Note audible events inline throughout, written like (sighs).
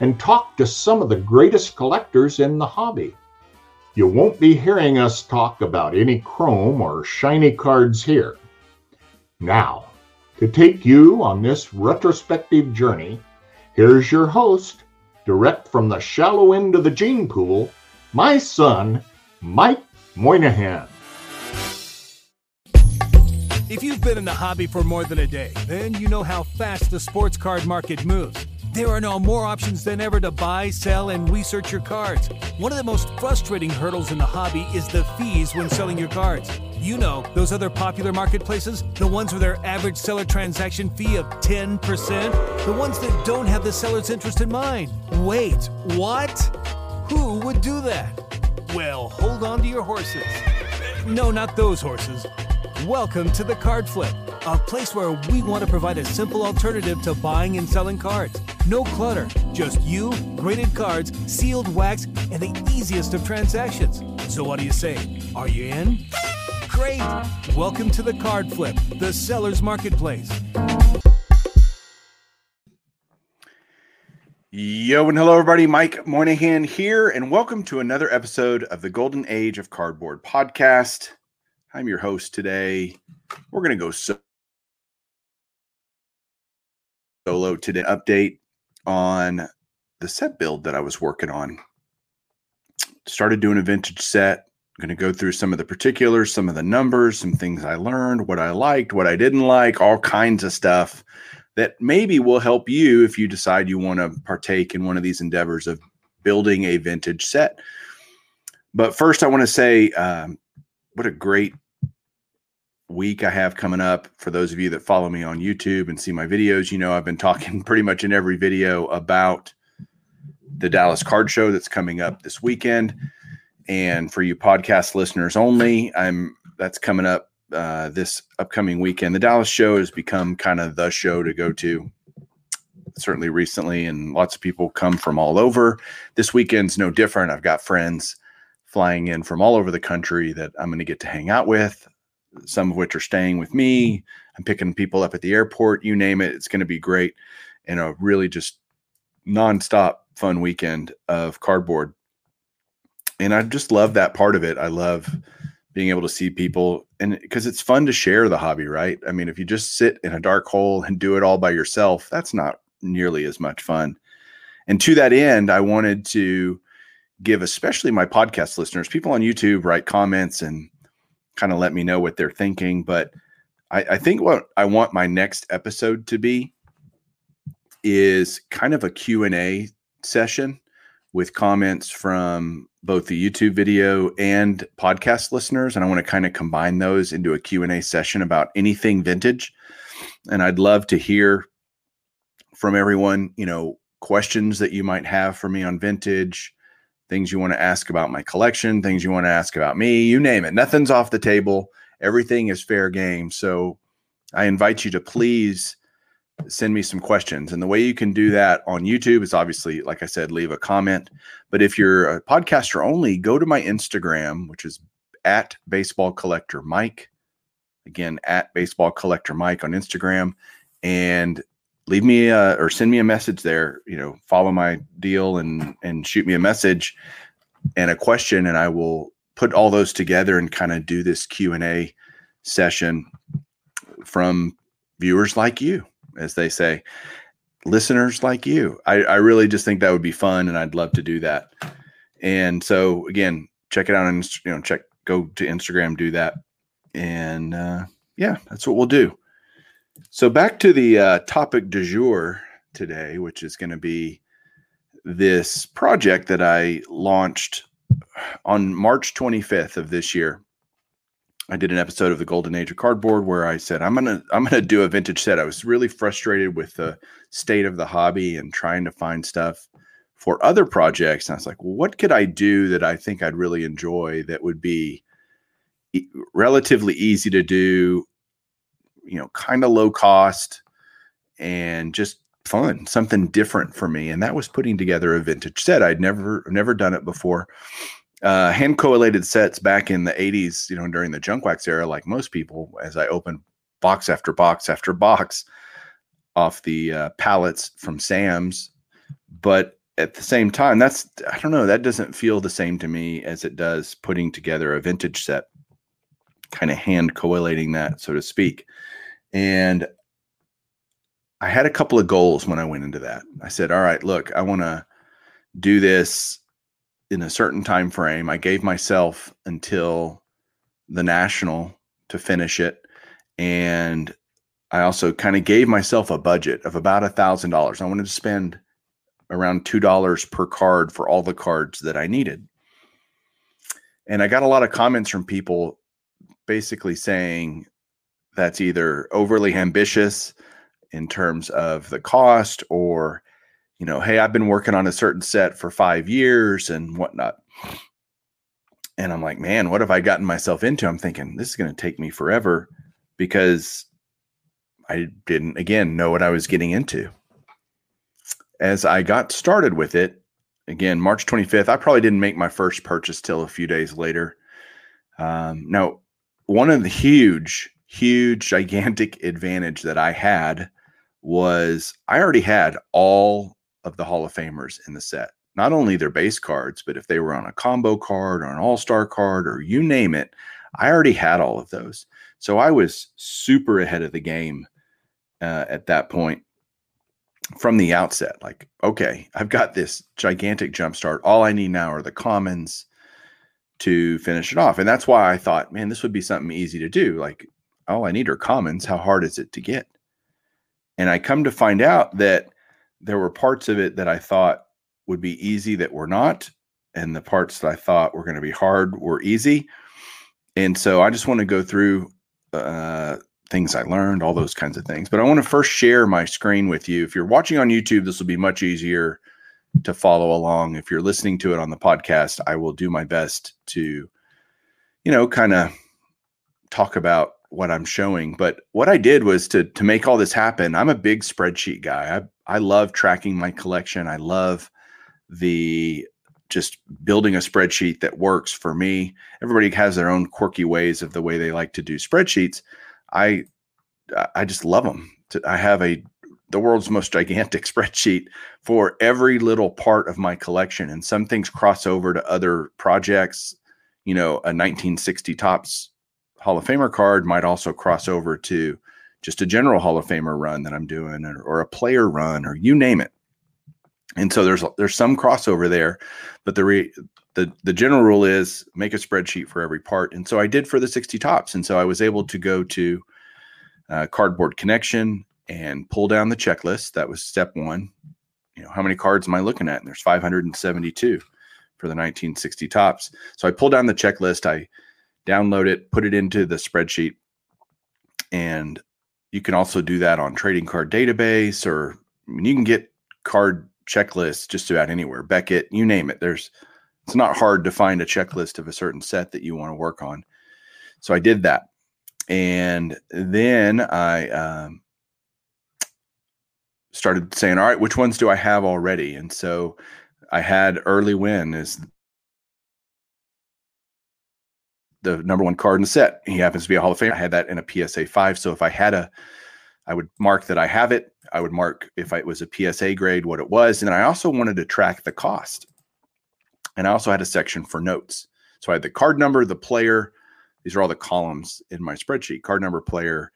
and talk to some of the greatest collectors in the hobby. You won't be hearing us talk about any chrome or shiny cards here. Now, to take you on this retrospective journey, here's your host, direct from the shallow end of the gene pool, my son, Mike Moynihan. If you've been in the hobby for more than a day, then you know how fast the sports card market moves. There are now more options than ever to buy, sell, and research your cards. One of the most frustrating hurdles in the hobby is the fees when selling your cards. You know, those other popular marketplaces, the ones with their average seller transaction fee of 10%, the ones that don't have the seller's interest in mind. Wait, what? Who would do that? Well, hold on to your horses. No, not those horses. Welcome to the Card Flip, a place where we want to provide a simple alternative to buying and selling cards. No clutter, just you, graded cards, sealed wax, and the easiest of transactions. So, what do you say? Are you in? Great! Welcome to the Card Flip, the seller's marketplace. Yo and hello everybody, Mike Moynihan here, and welcome to another episode of the Golden Age of Cardboard podcast. I'm your host today. We're going to go so- solo today. Update on the set build that I was working on. Started doing a vintage set. I'm going to go through some of the particulars, some of the numbers, some things I learned, what I liked, what I didn't like, all kinds of stuff that maybe will help you if you decide you want to partake in one of these endeavors of building a vintage set. But first, I want to say um, what a great week I have coming up. For those of you that follow me on YouTube and see my videos, you know I've been (laughs) talking pretty much in every video about the Dallas Card Show that's coming up this weekend. And for you podcast listeners only, I'm that's coming up uh, this upcoming weekend. The Dallas show has become kind of the show to go to, certainly recently, and lots of people come from all over. This weekend's no different. I've got friends flying in from all over the country that I'm going to get to hang out with, some of which are staying with me. Mm-hmm. I'm picking people up at the airport, you name it. It's going to be great and a really just nonstop fun weekend of cardboard. And I just love that part of it. I love being able to see people and because it's fun to share the hobby, right? I mean, if you just sit in a dark hole and do it all by yourself, that's not nearly as much fun. And to that end, I wanted to give especially my podcast listeners, people on YouTube write comments and kind of let me know what they're thinking. But I, I think what I want my next episode to be is kind of a Q&A session with comments from both the YouTube video and podcast listeners and I want to kind of combine those into a Q&A session about anything vintage and I'd love to hear from everyone, you know, questions that you might have for me on vintage, things you want to ask about my collection, things you want to ask about me, you name it. Nothing's off the table. Everything is fair game. So I invite you to please send me some questions. And the way you can do that on YouTube is obviously, like I said, leave a comment. But if you're a podcaster only, go to my Instagram, which is at baseball collector Mike. Again, at baseball collector Mike on Instagram. And leave me a, or send me a message there. You know, follow my deal and and shoot me a message and a question, and I will put all those together and kind of do this Q and A session from viewers like you as they say, listeners like you. I, I really just think that would be fun, and I'd love to do that. And so again, check it out and you know check go to Instagram, do that, and uh, yeah, that's what we'll do. So back to the uh, topic du jour today, which is going to be this project that I launched on March 25th of this year. I did an episode of the Golden Age of Cardboard where I said I'm gonna I'm gonna do a vintage set. I was really frustrated with the state of the hobby and trying to find stuff for other projects. And I was like, well, what could I do that I think I'd really enjoy that would be e- relatively easy to do, you know, kind of low cost and just fun, something different for me. And that was putting together a vintage set. I'd never never done it before. Uh, hand collated sets back in the 80s, you know, during the junk wax era, like most people, as I opened box after box after box off the uh, pallets from Sam's. But at the same time, that's I don't know, that doesn't feel the same to me as it does putting together a vintage set, kind of hand collating that, so to speak. And I had a couple of goals when I went into that. I said, all right, look, I want to do this in a certain time frame. I gave myself until the national to finish it. And I also kind of gave myself a budget of about a thousand dollars. I wanted to spend around two dollars per card for all the cards that I needed. And I got a lot of comments from people basically saying that's either overly ambitious in terms of the cost or you know hey i've been working on a certain set for five years and whatnot. And i'm like man what have i gotten myself into? I'm thinking this is going to take me forever because i didn't again know what i was getting into. As i got started with it again march 25th i probably didn't make my first purchase till a few days later. Um, now one of the huge huge gigantic (laughs) advantage that i had was I already had all of the Hall of Famers in the set. Not only their base cards, but if they were on a combo card or an all star card or you name it, I already had all of those. So I was super ahead of the game uh, at that point from the outset. Like, okay, I've got this gigantic jump start. All I need now are the commons to finish it off. And that's why I thought, man, this would be something easy to do. Like, all I need are commons. How hard is it to get? And I come to find out that there were parts of it that I thought would be easy that were not. And the parts that I thought were going to be hard were easy. And so I just want to go through uh, things I learned, all those kinds of things. But I want to first share my screen with you. If you're watching on YouTube, this will be much easier to follow along. If you're listening to it on the podcast, I will do my best to, you know, kind of talk about what I'm showing. But what I did was to to make all this happen. I'm a big spreadsheet guy. I I love tracking my collection. I love the just building a spreadsheet that works for me. Everybody has their own quirky ways of the way they like to do spreadsheets. I I just love them. I have a the world's most gigantic (laughs) spreadsheet for every little part of my collection and some things cross over to other projects, you know, a 1960 Topps Hall of Famer card might also cross over to just a general Hall of Famer run that I'm doing or, or a player run or you name it. And so there's there's some crossover there, but the re, the the general rule is make a spreadsheet for every part. And so I did for the 60 Topps, And so I was able to go to uh, Cardboard Connection and pull down the checklist. That was step one. You know, how many cards am I looking at? And there's 572 for the 1960 Topps. So I pulled down the checklist. I download it, put it into the spreadsheet. And you can also do that on trading card database or I mean, you can get card checklists just about anywhere. Beckett, you name it. There's it's not hard to find a checklist of a certain set that you want to work on. So I did that. And then I um, started saying, all right, which ones do I have already? And so I had Early Wynn is the number one card in the set. He happens to be a Hall of Famer. I had that in a PSA five. So if I had a, I would mark that I have it. I would mark if it was a PSA grade what it was, and then I also wanted to track the cost. And I also had a section for notes. So I had the card number, the player. These are all the columns in my spreadsheet. Card number, player,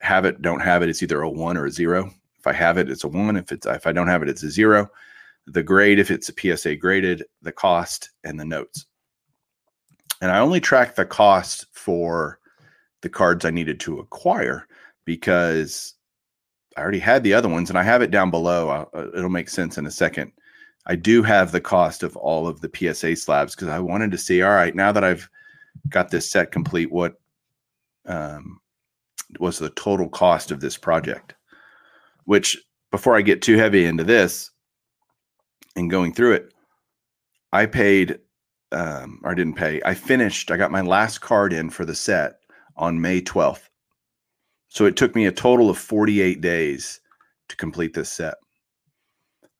have it, don't have it. It's either a one or a zero. If I have it, it's a one. If it's if I don't have it, it's a zero. The grade, if it's a PSA graded, the cost, and the notes and I only tracked the cost for the cards I needed to acquire because I already had the other ones and I have it down below. Uh, it'll make sense in a second. I do have the cost of all of the PSA slabs because I wanted to see, all right, now that I've got this set complete, what um, was the total cost of this project? Which, before I get too heavy into this, and going through it, I paid, um, or I didn't pay. I finished. I got my last card in for the set on May 12th. So it took me a total of 48 days to complete this set,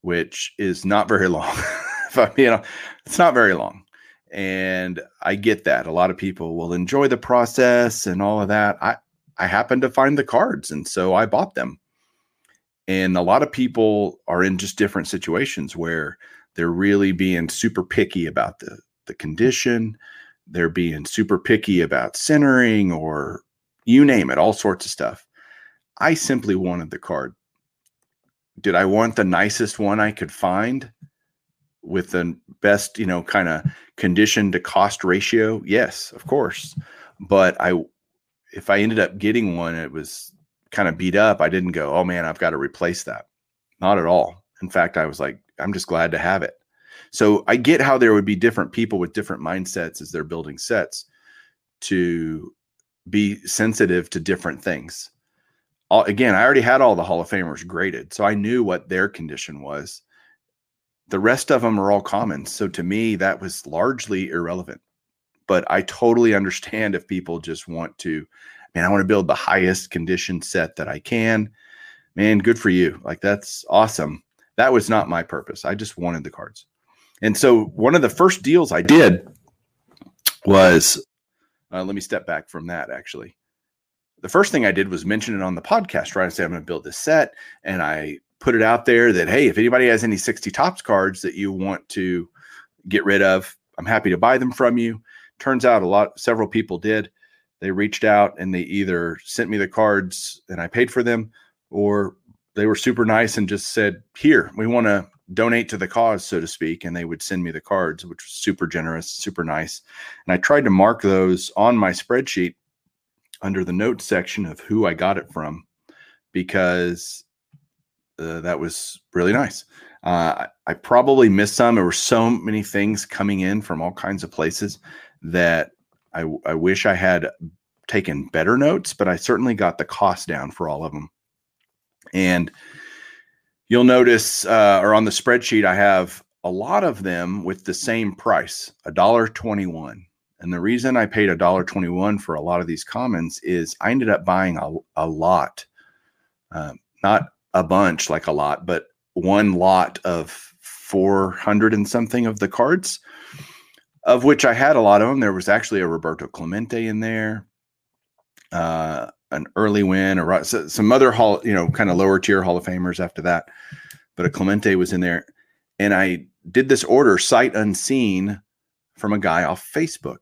which is not very long. (laughs) if I, you know, it's not very long. And I get that. A lot of people will enjoy the process and all of that. I, I happened to find the cards, and so I bought them. And a lot of people are in just different situations where they're really being super picky about the, the condition. They're being super picky about centering or you name it, all sorts of stuff. I simply wanted the card. Did I want the nicest one I could find with the best, you know, kind of condition to cost ratio? Yes, of course. But I if I ended up getting one, it was kind of beat up. I didn't go, oh man, I've got to replace that. Not at all. In fact, I was like, I'm just glad to have it. So I get how there would be different people with different mindsets as they're building sets to be sensitive to different things. All, again, I already had all the Hall of Famers graded, so I knew what their condition was. The rest of them are all common. So to me, that was largely irrelevant but I totally understand if people just want to, man, I want to build the highest condition set that I can. Man, good for you. Like that's awesome. That was not my purpose. I just wanted the cards. And so one of the first deals I did was uh, let me step back from that actually. The first thing I did was mention it on the podcast, right? I said, I'm going to build this set. And I put it out there that, hey, if anybody has any 60 Topps cards that you want to get rid of, I'm happy to buy them from you. Turns out a lot, several people did. They reached out and they either sent me the cards and I paid for them, or they were super nice and just said, Here, we want to donate to the cause, so to speak. And they would send me the cards, which was super generous, super nice. And I tried to mark those on my spreadsheet under the notes section of who I got it from because uh, that was really nice. Uh, I probably missed some. There were so many things coming in from all kinds of places that I, I wish I had taken better notes, but I certainly got the cost down for all of them. And you'll notice, uh, or on the spreadsheet, I have a lot of them with the same price, a dollar twenty-one. And the reason I paid a dollar twenty-one for a lot of these commons is I ended up buying a, a lot, uh, not a bunch like a lot, but one lot of 400 and something of the cards of which I had a lot of them. There was actually a Roberto Clemente in there, uh, an Early Wynn, or some other hall, you know, kind of lower tier Hall of Famers after that. But a Clemente was in there, and I did this order sight unseen from a guy off Facebook,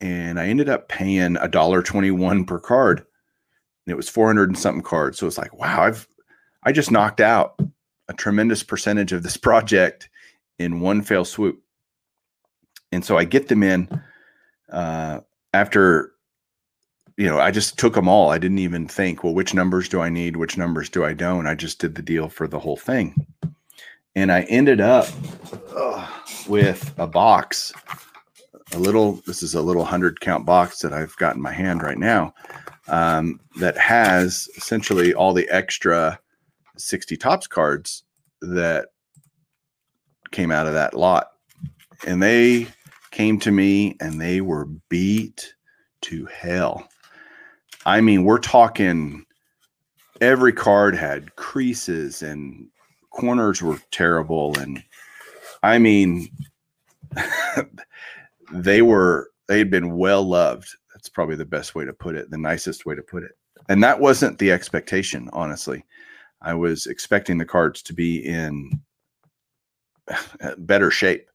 and I ended up paying a dollar twenty one per card, and it was four hundred and something cards. So it's like, wow, I've I just knocked out a tremendous percentage of this (laughs) project in one fell swoop and so I get them in uh, after, you know, I just took them all. I didn't even think, well, which numbers do I need? Which numbers do I don't? I just did the deal for the whole thing. And I ended up with a box, a little, this is a little 100 count box that I've got in my hand right now um, that has essentially all the extra 60 Topps cards that came out of that lot. And they came to me and they were beat to hell. I mean, we're talking every card had creases and corners were terrible. And I mean, (laughs) they were, they had been well loved. That's probably the best way to put it, the nicest way to put it. And that wasn't the expectation, honestly. I was expecting the cards to be in (sighs) better shape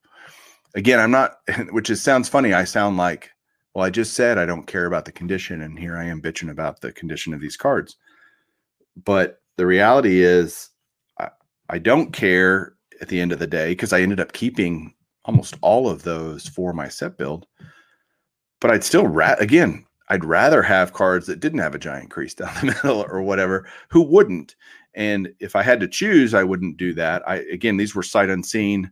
again, I'm not, (laughs) which is sounds funny. I sound like, well, I just said I don't care about the condition, and here I am bitching about the condition of these cards. But the reality is, I, I don't care at the end of the day because I ended up keeping almost all of those for my set build. But I'd still, ra- again, I'd rather have cards that didn't have a giant crease down the (laughs) middle or whatever. Who wouldn't? And if I had to choose, I wouldn't do that. I again, these were sight unseen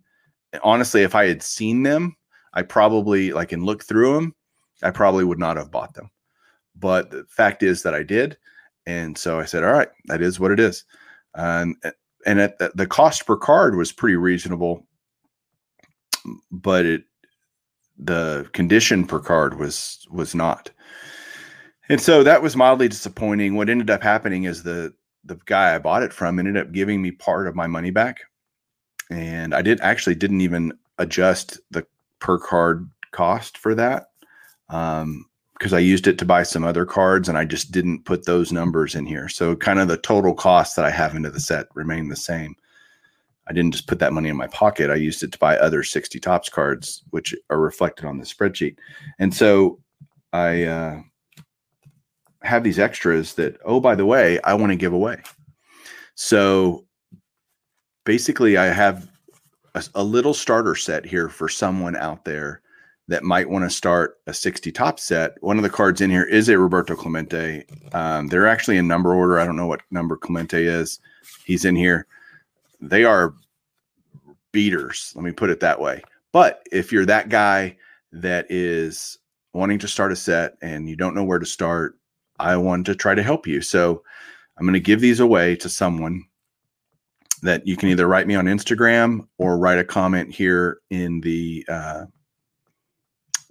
honestly, if I had seen them, I probably like and looked through them, I probably would not have bought them. But the fact is that I did. And so I said, all right, that is what it is. And and at the, the cost per card was pretty reasonable, but it the condition per card was was not. And so that was mildly disappointing. What ended up happening is the the guy I bought it from ended up giving me part of my money back. And I did actually didn't even adjust the per card cost for that. Um, because I used it to buy some other cards and I just didn't put those numbers in here. So kind of the total cost that I have into the set remained the same. I didn't just put that money in my pocket. I used it to buy other 60 Topps cards, which are reflected on the spreadsheet. And so I uh, have these extras that, oh, by the way, I want to give away. So basically, I have a, a little starter set here for someone out there that might want to start a 60 top set. One of the cards in here is a Roberto Clemente. Um, they're actually in number order. I don't know what number Clemente is. He's in here they are beaters. Let me put it that way. But if you're that guy that is wanting to start a set and you don't know where to start, I want to try to help you. So I'm going to give these away to someone that you can either write me on Instagram or write a comment here in the uh,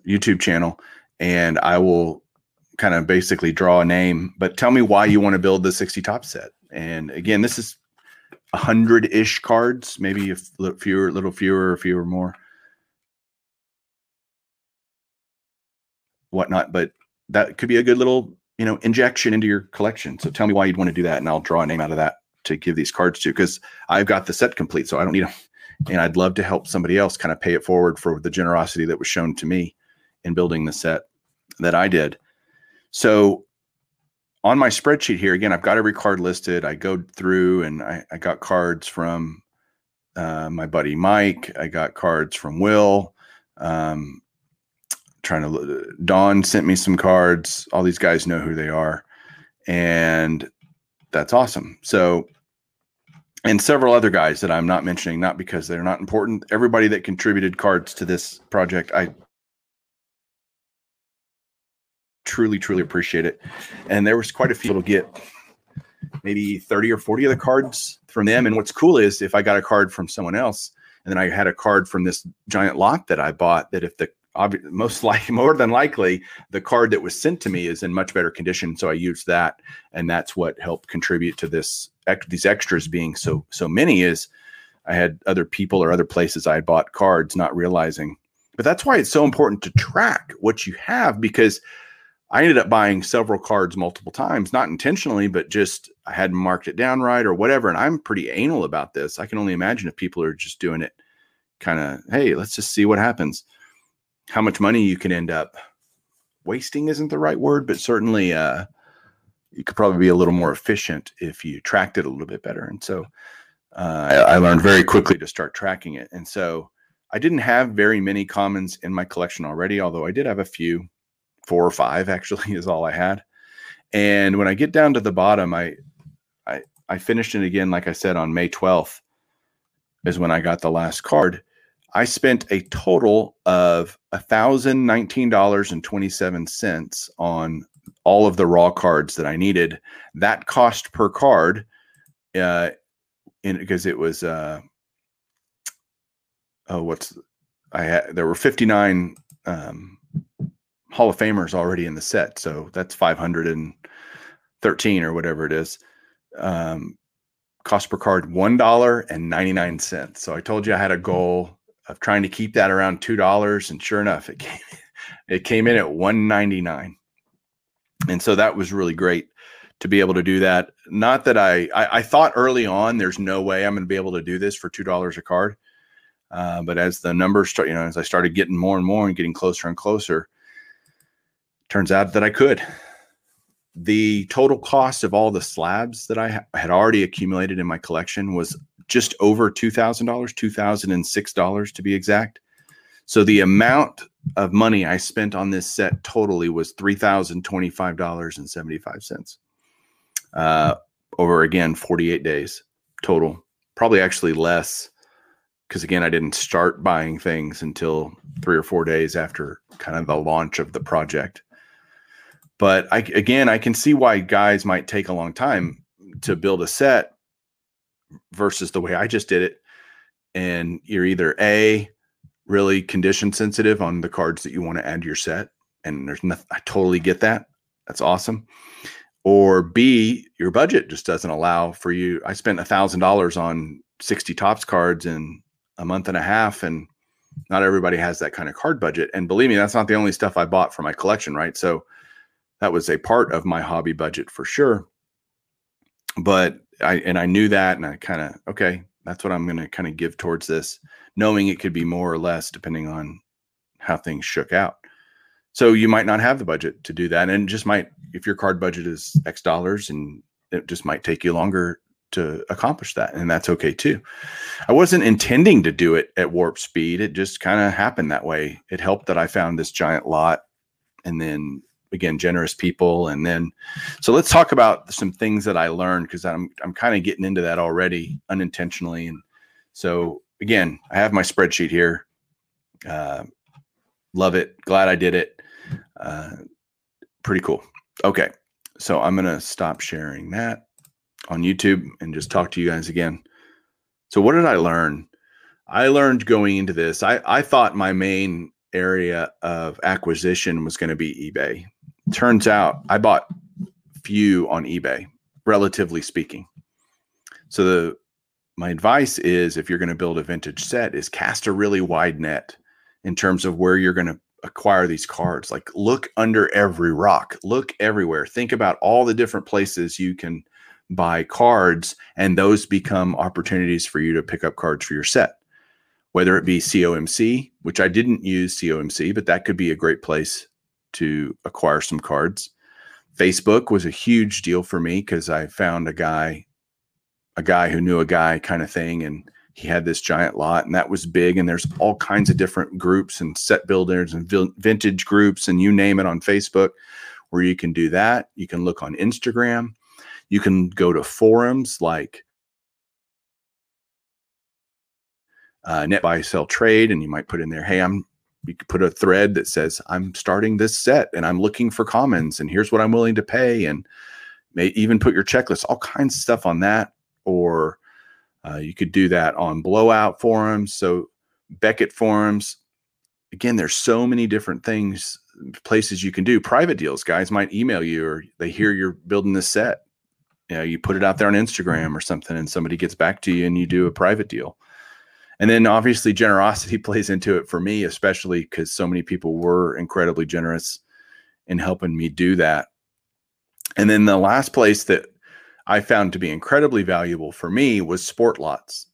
YouTube channel, and I will kind of basically draw a name. But tell me why you want to build the 60 top set. And again, this is hundred ish cards, maybe a fewer, little fewer, or fewer more, whatnot. But that could be a good little, you know, injection into your collection. So tell me why you'd want to do that, and I'll draw a name out of that to give these cards to because I've got the set complete, so I don't need them. And I'd love to help somebody else kind of pay it forward for the generosity that was shown to me in building the set that I did. So on my spreadsheet here, again, I've got every card listed. I go through and I, I got cards from uh, my buddy Mike. I got cards from Will. Um, trying to, Don sent me some cards. All these guys know who they are. And that's awesome. So, and several other guys that I'm not mentioning, not because they're not important. Everybody that contributed cards to this project, I truly, truly appreciate it. And there was quite a few that'll get maybe 30 or 40 of the cards from them. And what's cool is if I got a card from someone else and then I had a card from this giant lot that I bought, that if the most (laughs) likely, more than likely, the card that was sent to me is in much better condition. So I used that, and that's what helped contribute to this these extras being so so many. Is I had other people or other places I had bought cards, not realizing. But that's why it's so important to track what you have because I ended up buying several cards multiple times, not intentionally, but just I hadn't marked it down right or whatever. And I'm pretty anal about this. I can only imagine if people are just doing it kind of, hey, let's just see what happens. How much money you can end up wasting isn't the right word, but certainly uh, you could probably be a little more efficient if you tracked it a little bit better. And so uh, I, I learned very quickly to start tracking it. And so I didn't have very many commons in my collection already, although I did have a few four or five actually (laughs) is all I had. And when I get down to the bottom, I I I finished it again, like I said, on May 12th is when I got the last card. I spent a total of $1,019.27 on all of the raw cards that I needed. That cost per card, uh, in because it was uh, oh, what's I had there were 59 um, Hall of Famers already in the set. So that's 513 or whatever it is. Um, cost per card $1.99. So I told you I had a goal of trying to keep that around $2. And sure enough, it (laughs) came, it came in at 199 And so that was really great to be able to do that. Not that I, I, I thought early on, there's no way I'm going to be able to do this for $2 a card. Uh, but as the numbers start, you know, as I started getting more and more and getting closer and closer, Turns out that I could. The total cost of all the slabs that I had already accumulated in my collection was just over $2,000, $2,006 to be exact. So the amount of money I spent on this set totally was $3,025.75 uh, over again 48 days total. Probably actually less because again, I didn't start buying things until three or four days after kind of the launch of the project. But I again, I can see why guys might take a long time to build a set versus the way I just did it. And you're either A, really condition sensitive on the cards that you want to add to your set. And there's nothing, I totally get that. That's awesome. Or B, your budget just doesn't allow for you. I spent a thousand dollars on 60 Topps cards in a month and a half. And not everybody has that kind of card budget. And believe me, that's not the only stuff I bought for my collection, right? So that was a part of my hobby budget for sure. But I and I knew that, and I kind of okay, that's what I'm going to kind of give towards this, knowing it could be more or less depending on how things shook out. So you might not have the budget to do that, and just might if your card budget is X dollars, and it just might take you longer to accomplish that, and that's okay too. I wasn't intending to do it at warp speed; it just kind of happened that way. It helped that I found this giant lot, and then again generous people. And then so let's talk about some things that i learned because i'm i'm kind of getting into that already unintentionally. And so again i have my spreadsheet here. Uh, love it. Glad i did it. Uh, pretty cool. Okay. So i'm gonna stop sharing that on youtube and just talk to you guys again. So what did i learn? I learned going into this i i thought my main area of acquisition was going to be ebay turns out I bought few on eBay, relatively speaking. So the my advice is if you're going to build a vintage set is cast a really wide net in terms of where you're going to acquire these cards. Like look under every rock, look everywhere. Think about all the different places you can buy cards and those become opportunities for you to pick up cards for your set. Whether it be COMC, which I didn't use COMC, but that could be a great place to acquire some cards. Facebook was a huge deal for me because I found a guy, a guy who knew a guy kind of thing, and he had this giant lot, and that was big. And there's all kinds of different groups and set builders and vintage groups, and you name it on Facebook, where you can do that. You can look on Instagram. You can go to forums like uh, Net Buy Sell Trade, and you might put in there, "Hey, I'm you could put a thread that says i'm starting this set and i'm looking for commons and here's what i'm willing to pay and may even put your checklist all kinds of stuff on that or uh, you could do that on blowout forums. So beckett forums again there's so many different things places you can do. Private deals guys might email you or they hear you're building this set. You know you put it out there on instagram or something and somebody gets back to you and you do a private deal and then obviously generosity (laughs) plays into it for me, especially because so many people were incredibly generous in helping me do that. And then the last place that I found to be incredibly valuable for me was SportLots.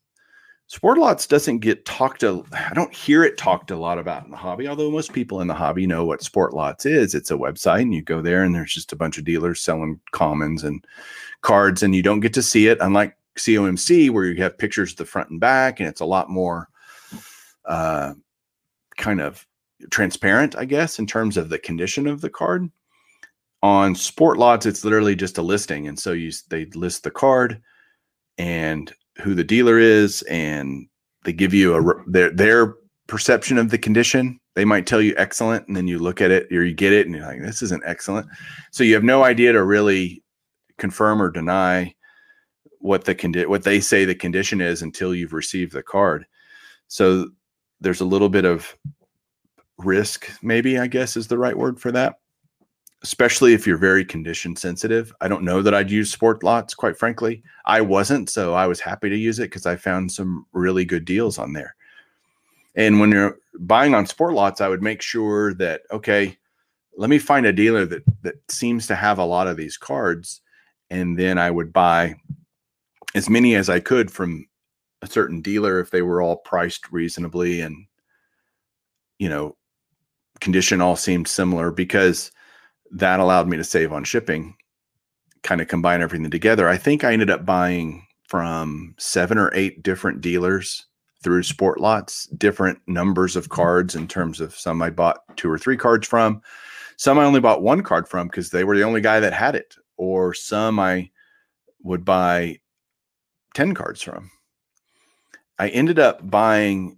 Sport lots doesn't get talked to, I don't hear it talked a lot about in the hobby, although most people in the hobby know what SportLots is. It's a website and you go there and there's just a bunch of dealers selling commons and cards and you don't get to see it, unlike COMC where you have pictures of the front and back, and it's a lot more uh, kind of transparent, I guess, in terms of the condition of the card. On SportLots, it's literally just a listing, and so you they list the card and who the dealer is, and they give you a their their perception of the condition. They might tell you excellent, and then you look at it or you get it, and you're like, this isn't excellent. So you have no idea to really confirm or deny what the condi- what they say the condition is until you've received the card. So there's a little bit of risk, maybe I guess is the right word for that. Especially if you're very condition sensitive. I don't know that I'd use SportLots, quite frankly. I wasn't, so I was happy to use it because I found some really good deals on there. And when you're buying on SportLots, I would make sure that okay, let me find a dealer that that seems to have a lot of these cards, and then I would buy as many as I could from a certain dealer if they were all priced reasonably and you know condition all seemed similar because that allowed me to save on shipping kind of combine everything together. I think i ended up buying from seven or eight different dealers through SportLots different numbers of cards in terms of some i bought two or three cards from some i only bought one card from because they were the only guy that had it or some i would buy 10 cards from. I ended up buying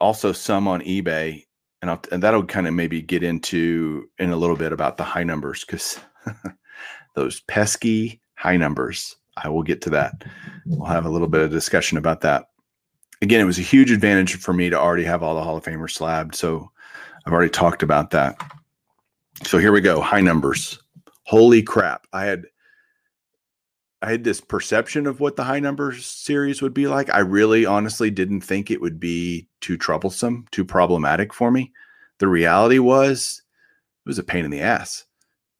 also some on eBay, and, I'll, and that'll kind of maybe get into in a little bit about the high numbers because (laughs) those pesky high numbers. I will get to that. We'll have a little bit of discussion about that. Again, it was a huge advantage for me to already have all the Hall of Famers slabbed. So I've already talked about that. So here we go. High numbers. Holy crap. I had I had this perception of what the high numbers series would be like. I really honestly didn't think it would be too troublesome, too problematic for me. The reality was it was a pain in the ass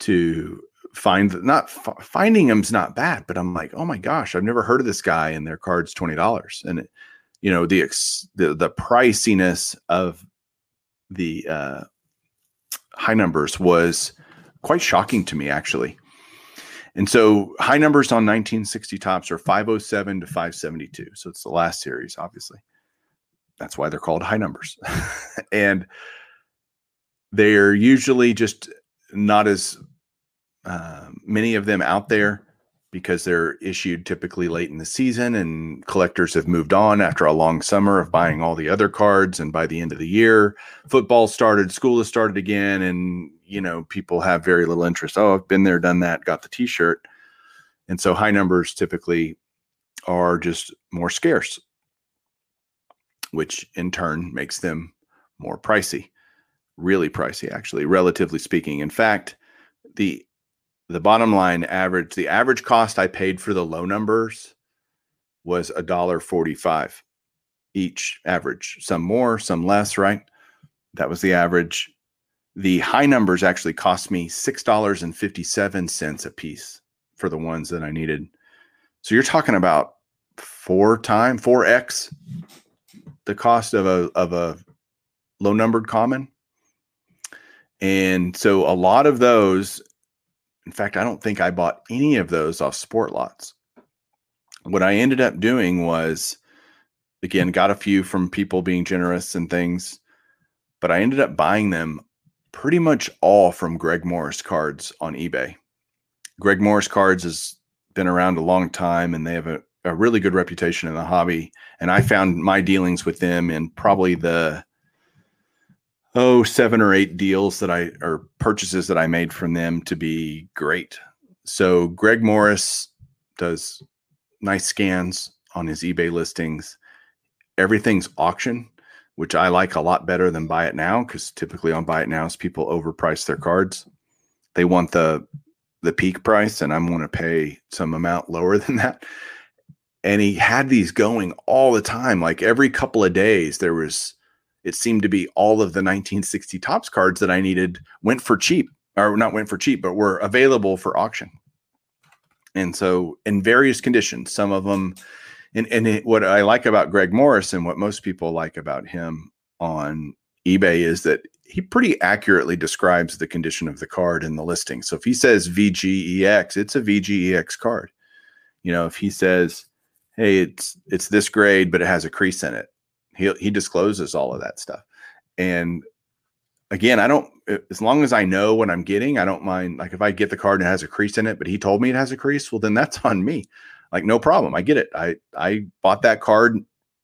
to find not finding them's not bad, but I'm like, oh my gosh, I've never heard of this guy and their card's twenty dollars, and it, you know the ex, the the priciness of the uh, high numbers was quite shocking to me actually. And so high numbers on 1960 Topps are 507 to 572. So it's the last series, obviously. That's why they're called high numbers. (laughs) and they're usually just not as uh, many of them out there because they're issued typically late in the season and collectors have moved on after a long summer of buying all the other cards and by the end of the year football started school has started again and you know people have very little interest. Oh i've been there done that got the t-shirt. And so high numbers typically are just more scarce which in turn makes them more pricey really pricey actually relatively speaking. In fact the the bottom line average, the average cost I paid for the low numbers was a dollar forty-five each average. Some more, some less, right? That was the average. The high numbers actually cost me six dollars and fifty-seven cents a piece for the ones that I needed. So you're talking about four time, four X the cost of a of a low numbered common. And so a lot of those in fact, I don't think I bought any of those off SportLots. What I ended up doing was, again, got a few from people being generous and things, but I ended up buying them pretty much all from Greg Morris cards on eBay. Greg Morris cards has been around a long time and they have a, a really good reputation in the hobby. And I found my dealings with them in probably the oh seven or eight deals that I or purchases that I made from them to be great. So Greg Morris does nice scans on his eBay listings. Everything's auction, which I like a lot better than buy it now because typically on buy it nows people overprice their cards. They want the the peak price, and I'm going to pay some amount lower (laughs) than that. And he had these going all the time, like every couple of days. There was it seemed to be all of the 1960 Topps cards that I needed went for cheap, or not went for cheap, but were available for auction. And so, in various conditions, some of them, and, and it, what I like about Greg Morris and what most people like about him on eBay is that he pretty accurately describes the condition of the card in the listing. So if he says VGEX, it's a VGEX card. You know, if he says, "Hey, it's it's this grade, but it has a crease in it," he he discloses all of that stuff. And again, I don't as long as I know what I'm getting, I don't mind. Like if I get the card and it has a crease in it, but he told me it has a crease, well then that's (laughs) on me. Like no problem, I get it. I I bought that card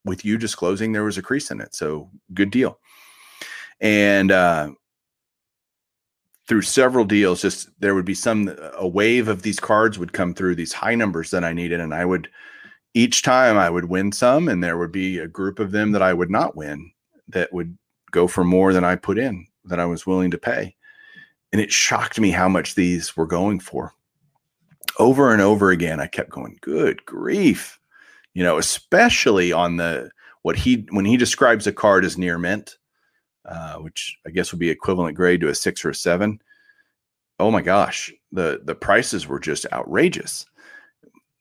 with you disclosing there was a crease in it, so good deal. And uh, through several deals, just there would be some a wave of these cards would come through these high numbers that I needed, and I would each time I would win some, and there would be a group of them that I would not win that would go for more than I put in, that I was willing to pay. And it shocked me how much these were going for. Over and over again, I kept going, good grief. You know, especially on the what he when he describes a card as near mint, uh, which I guess would be equivalent grade to a six or a seven. Oh my gosh, the the prices were just outrageous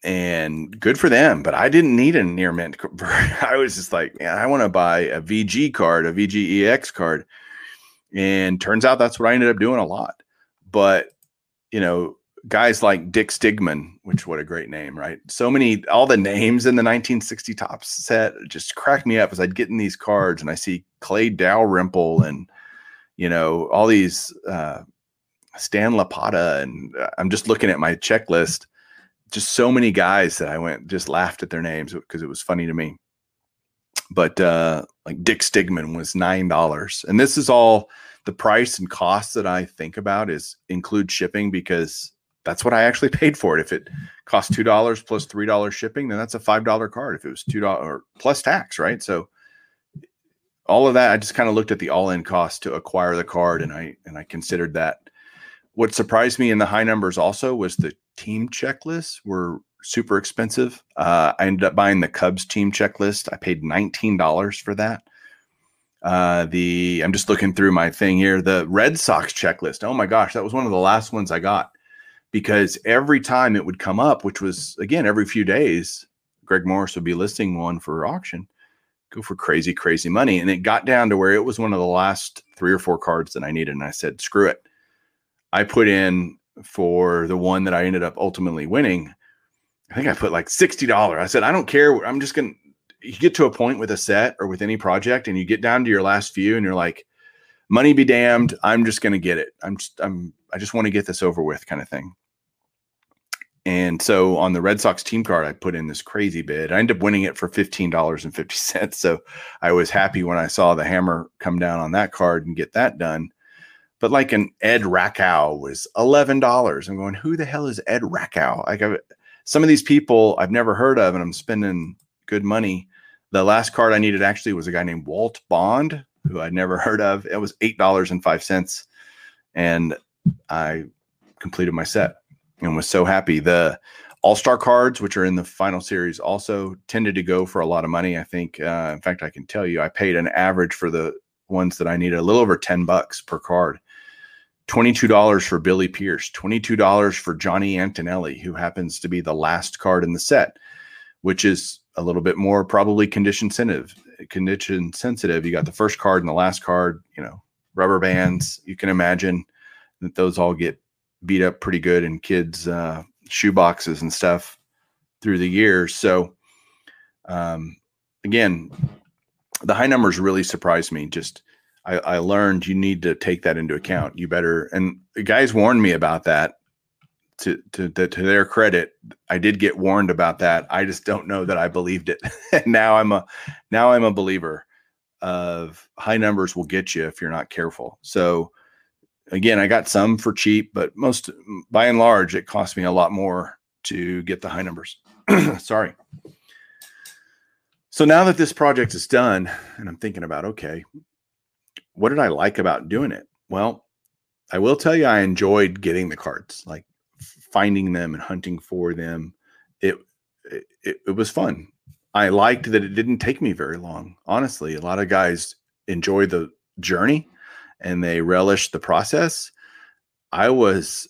and good for them. But I didn't need a near mint. (laughs) I was just like, man, I want to buy a VG card, a VGEX card. And turns out that's what I ended up doing a lot. But, you know, guys like Dick Stigman, which what a great name, right? So many, all the names in the 1960 Topps set just cracked me up as I'd get in these cards and I see Clay Dalrymple and, you know, all these, uh, Stan Lopata. And uh, I'm just looking at my checklist just so many guys that I went just laughed at their names because it was funny to me. But uh, like Dick Stigman was nine dollars, and this is all the price and cost that I think about is include shipping because that's what I actually (laughs) paid for it. If it cost two dollars plus three dollars shipping, then that's a five dollar card. If it was two dollars plus tax, right? So all of that, I just kind of looked at the all in cost to acquire the card, and I and I considered that. What surprised me in the high numbers also was the team checklists were super expensive. Uh, I ended up buying the Cubs team checklist. I paid nineteen dollars for that. Uh, the I'm just looking through my thing here. The Red Sox checklist. Oh my gosh, that was one of the last ones I got because every time it would come up, which was again every few days, Greg Morris would be listing one for auction, go for crazy, crazy money. And it got down to where it was one of the last three or four cards that I needed. And I said, screw it. I put in for the one that I ended up ultimately winning. I think I put like $60. I said, I don't care. I'm just going to, you get to a point with a set or with any project and you get down to your last few and you're like, money be damned. I'm just going to get it. I'm just, I'm, I just want to get this over with kind of thing. And so on the Red Sox team card, I put in this crazy bid. I ended up winning it for $15.50. So I was happy when I saw the hammer come down on that card and get that done. But like an Ed Rakow was $11. I'm going, who the hell is Ed Rakow? Like I've, some of these people I've never heard of, and I'm spending good money. The last card I needed actually was a guy named Walt Bond, who I'd never (laughs) heard of. It was $8.05. And I completed my set and was so happy. The All Star cards, which are in the final series, also tended to go for a lot of money. I think, uh, in fact, I can tell you, I paid an average for the ones that I needed a little over 10 bucks per card. $22 for Billy Pierce, $22 for Johnny Antonelli, who happens to be the last card in the set, which is a little bit more probably condition sensitive. Condition sensitive. You got the first card and the last card, you know, rubber bands. You can imagine that those all get beat up pretty good in kids' uh, shoe boxes and stuff through the years. So, um, again, the high numbers really surprised me. Just I, I, learned you need to take that into account. You better, and the guys warned me about that. To, to, to, to their credit, I did get warned about that. I just don't know that I believed it. (laughs) now I'm a now I'm a believer of high numbers will get you if you're not careful. So again, I got some for cheap, but most by and large, it cost me a lot more to get the high numbers. (clears throat) Sorry. So now that this project is done, and I'm thinking about, okay, what did I like about doing it? Well, I will tell you, I enjoyed getting the cards, like finding them and hunting for them. It, it, it was fun. I liked that it didn't take me very long. Honestly, a lot of guys enjoy the journey and they relish the process, I was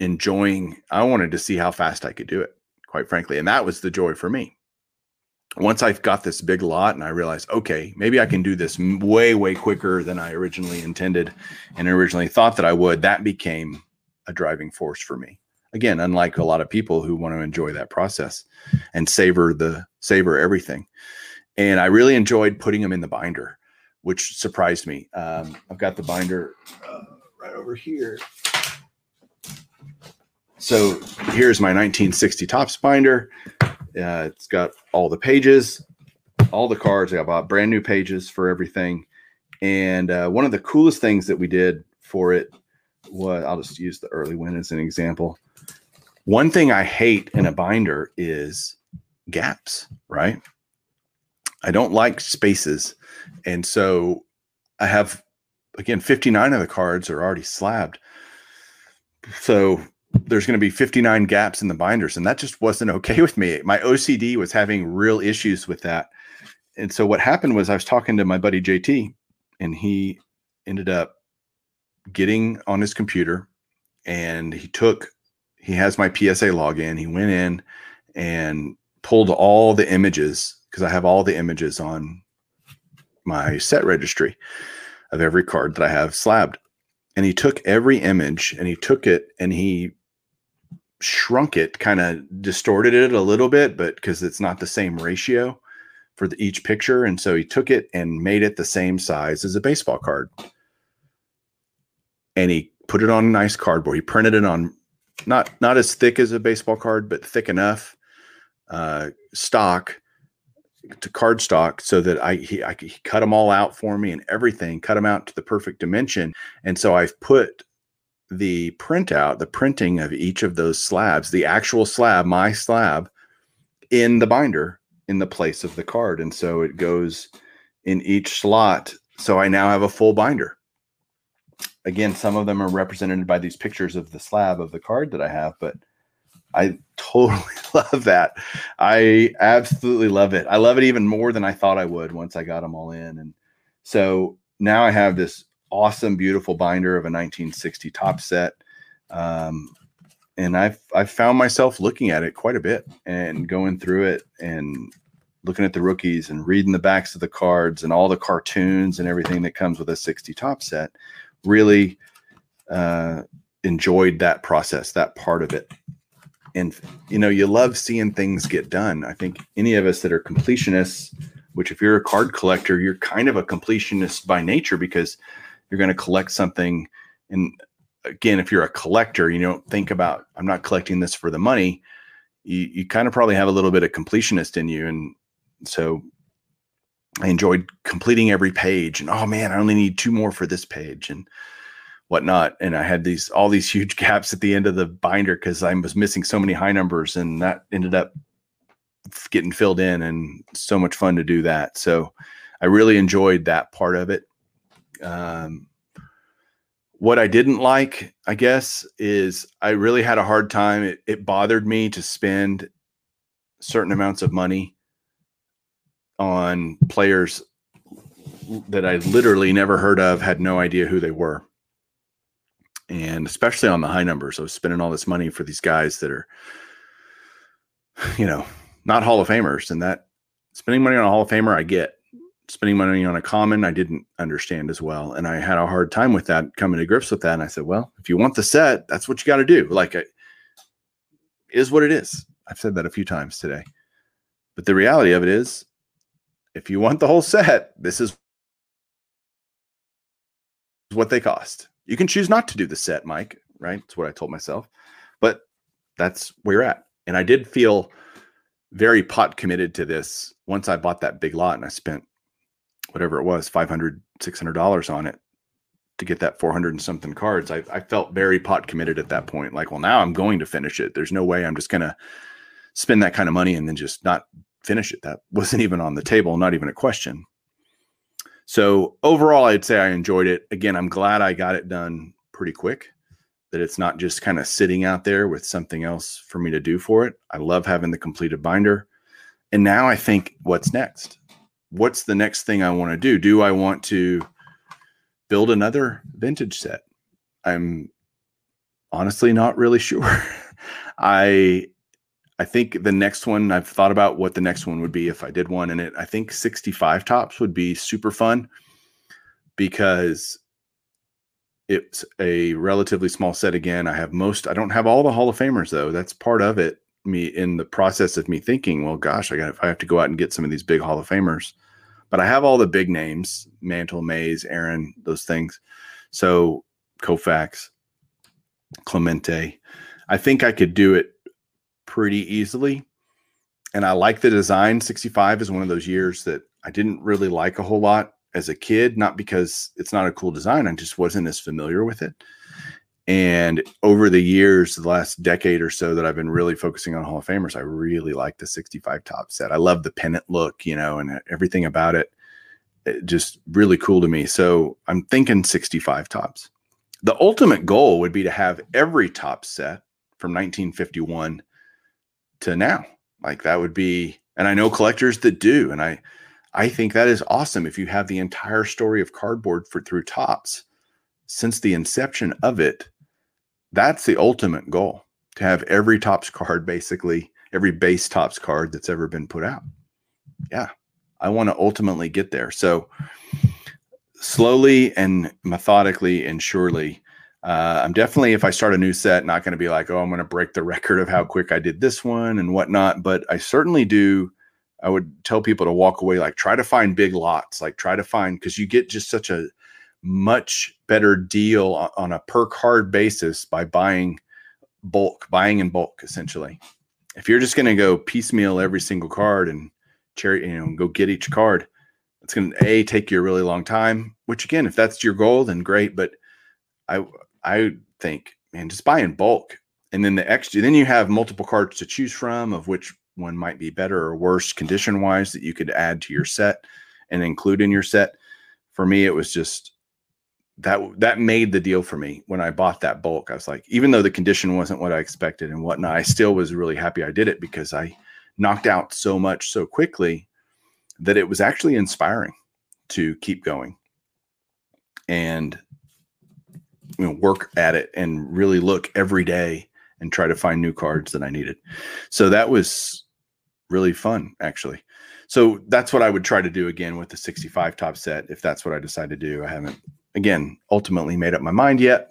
enjoying, I wanted to see how fast I could do it, quite frankly. And that was the joy for me. Once I've got this big lot and I realized, okay, maybe I can do this way, way quicker than I originally intended and originally thought that I would, that became a driving force for me. Again, unlike a lot of people who want to enjoy that process and savor the savor everything. And I really enjoyed putting them in the binder which surprised me. Um, I've got the binder uh, right over here. So here's my 1960 Topps binder. Uh, it's got all the pages, all the cards. I bought brand new pages for everything. And uh, one of the coolest things that we did for it was I'll just use the Early Wynn as an example. One thing I hate in a binder is gaps, right? I don't like spaces. And so I have, again, 59 of the cards are already slabbed. So there's going to be 59 gaps in the binders. And that just wasn't okay with me. My OCD was having real issues with that. And so what happened was I was talking to my buddy JT, and he ended up getting on his computer and he took, he has my PSA login. He went in and pulled all the images because I have all the images on my set registry of every card that I have slabbed. And he took every image and he took it and he shrunk it, kind of distorted it a little bit, but because it's not the same ratio for the, each picture. And so he took it and made it the same size as a baseball card. And he put it on a nice cardboard. He printed it on not not as thick as a baseball card, but thick enough uh, stock to cardstock so that I he, I he cut them all out for me and everything, cut them out to the perfect dimension. And so I've put the printout, the printing of each of those slabs, the actual slab, my slab, in the binder in the place of the card. And so it goes in each slot. So I now have a full binder. Again, some of them are represented by these pictures of the slab of the card that I have, but I (laughs) totally love that. I absolutely love it. I love it even more than I thought I would once I got them all in. And so now I have this awesome, beautiful binder of a 1960 Topps set. Um, and I've I've found myself looking at it quite a bit and going through it and looking at the rookies and reading the backs of the cards and all the cartoons and everything that comes with a 60 Topps set. Really uh, enjoyed that process, that part of it. And you know, you love seeing things get done. I think any of us that are completionists, which if you're a card collector, you're kind of a completionist by nature because you're going to collect something and again, if you're a collector, you don't think about I'm not collecting this for the money. You you kind of probably have a little bit of completionist in you, and so I enjoyed completing every page. And oh man, I only need two more for this page and whatnot. And I had these all these huge (laughs) gaps at the end of the binder because I was missing so many high numbers, and that ended up getting filled in, and so much fun to do that. So I really enjoyed that part of it. Um, what I didn't like, I guess, is I really had a hard time. It, it bothered me to spend certain amounts of money on players that I literally never heard of, had no idea who they were. And especially on the high numbers, I was spending all this money for these guys that are, you know, not Hall of Famers. And that spending money on a Hall of Famer, I get spending money on a common I didn't understand as well. And I had a hard time with that, coming to grips with that. And I said, well, if you want the set, that's what you got to do. Like it is what it is. I've said that a few times today. But the reality of it is, if you want the whole set, this is what they cost. You can choose not to do the set, Mike, right? That's what I told myself. But that's where you're at. And I did feel very pot committed to this once I bought that big lot and I spent whatever it was 500 600 dollars on it to get that 400 and something cards. I, I felt very pot committed at that point like well now i'm going to finish it. There's no way i'm just going to spend that kind of money and then just not finish it. That (laughs) wasn't even on the table not even a question. So overall i'd say i enjoyed it. Again i'm glad i got it done pretty quick that it's not just kind of sitting out there with something else for me to do for it. I love having the completed binder. And now i think what's next what's the next thing I want to do? Do I want to build another vintage set? I'm honestly not really (laughs) sure. I I think the next one I've thought about what the next one would be if I did one and it I think 65 Topps would be super fun because it's a relatively small set again. I have most I don't have all the Hall of Famers though. That's part of it me in the process of me thinking, well, gosh, I got if I have to go out and get some of these big Hall of Famers, but I have all the big names: Mantle, Mays, Aaron, those things. So Koufax, Clemente. I think I could do it pretty easily, and I like the design. Sixty-five is one of those years that I didn't really like a whole lot as a kid, not because it's not a cool design. I just wasn't as familiar with it. And over the years, the last decade or so that I've been really focusing on Hall of Famers, I really like the 65 Topps set. I love the pennant look, you know, and everything about it. it just really cool to me. So I'm thinking 65 Topps. The ultimate goal would be to have every Topps set from 1951 to now. Like that would be, and I know collectors that do, and I, I think that is awesome. If you have the entire story of cardboard for through Topps since the inception of it, that's the ultimate goal to have every Topps card basically every base Topps card that's ever been put out. Yeah i want to ultimately get there. So slowly and methodically and surely uh, i'm definitely if i start a new set not going to be like oh i'm going to break the (laughs) record of how quick i did this one and whatnot but i certainly do i would tell people to walk away like try to find big lots like try to find because you get just such a much better deal on a per card basis by buying bulk, buying in bulk, essentially. If you're just going to go piecemeal every single card and cherry, you know, go get each card, it's going to a take you a really long time. Which again, if that's your goal, then great. But I I think, man, just buy in bulk. And then the extra, then you have multiple cards to choose from, of which one might be better or worse condition wise that you could add to your set and include in your set. For me, it was just that that made the deal for me when I bought that bulk. I was like, even though the condition wasn't what I expected and whatnot, I still was really happy I did it because I knocked out so much so quickly that it was actually inspiring to keep going and you know work at it and really look every day and try to find new cards that I needed. So that was really fun actually. So that's what I would try to do again with the 65 Topps set if that's what I decide to do. I haven't again ultimately made up my mind yet.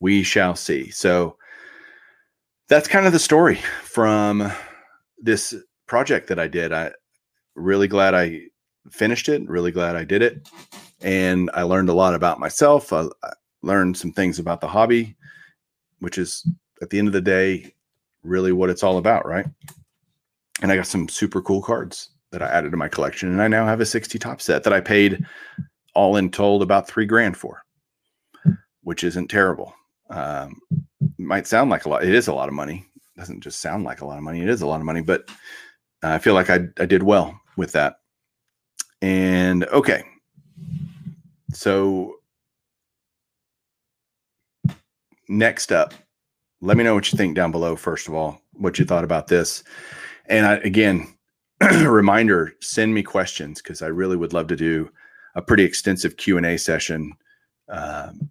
We shall see. So that's kind of the story from this project that I did. I really glad I finished it, really glad I did it. And I learned a lot about myself. I, I learned some things about the hobby, which is at the end of the day, really what it's all about, right? And I got some super cool cards that I added to my collection. And I now have a 60 Topps set that I paid all in told about three grand for, which isn't terrible. Um, might sound like a lot. It is a lot of money. It doesn't just sound like a lot of money. It is a lot of money, but I feel like I, I did well with that. And okay. So next up, let me know what you think down below, first of all, what you thought about this. And I, again, (clears throat) reminder, send me questions because I really would love to do a pretty extensive Q&A session, um,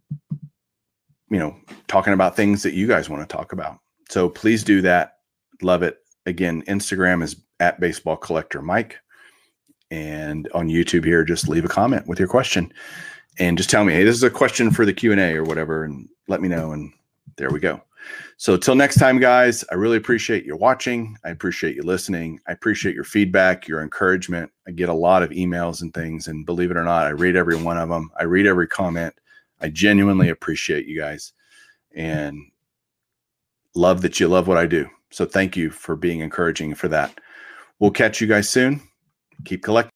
you know, talking about things that you guys want to talk about. So please do that. Love it. Again, Instagram is at baseball collector Mike. And on YouTube here, just leave a comment with your question and just tell me, hey, this is a question for the Q&A or whatever, and let me know. And there we go. So till next time, guys, I really appreciate you watching. I appreciate you listening. I appreciate your feedback, your encouragement. I get a lot of emails and things, and believe it or not, I read every one of them. I read every comment. I genuinely appreciate you guys and love that you love what I do. So thank you for being encouraging for that. We'll catch you guys soon. Keep collecting.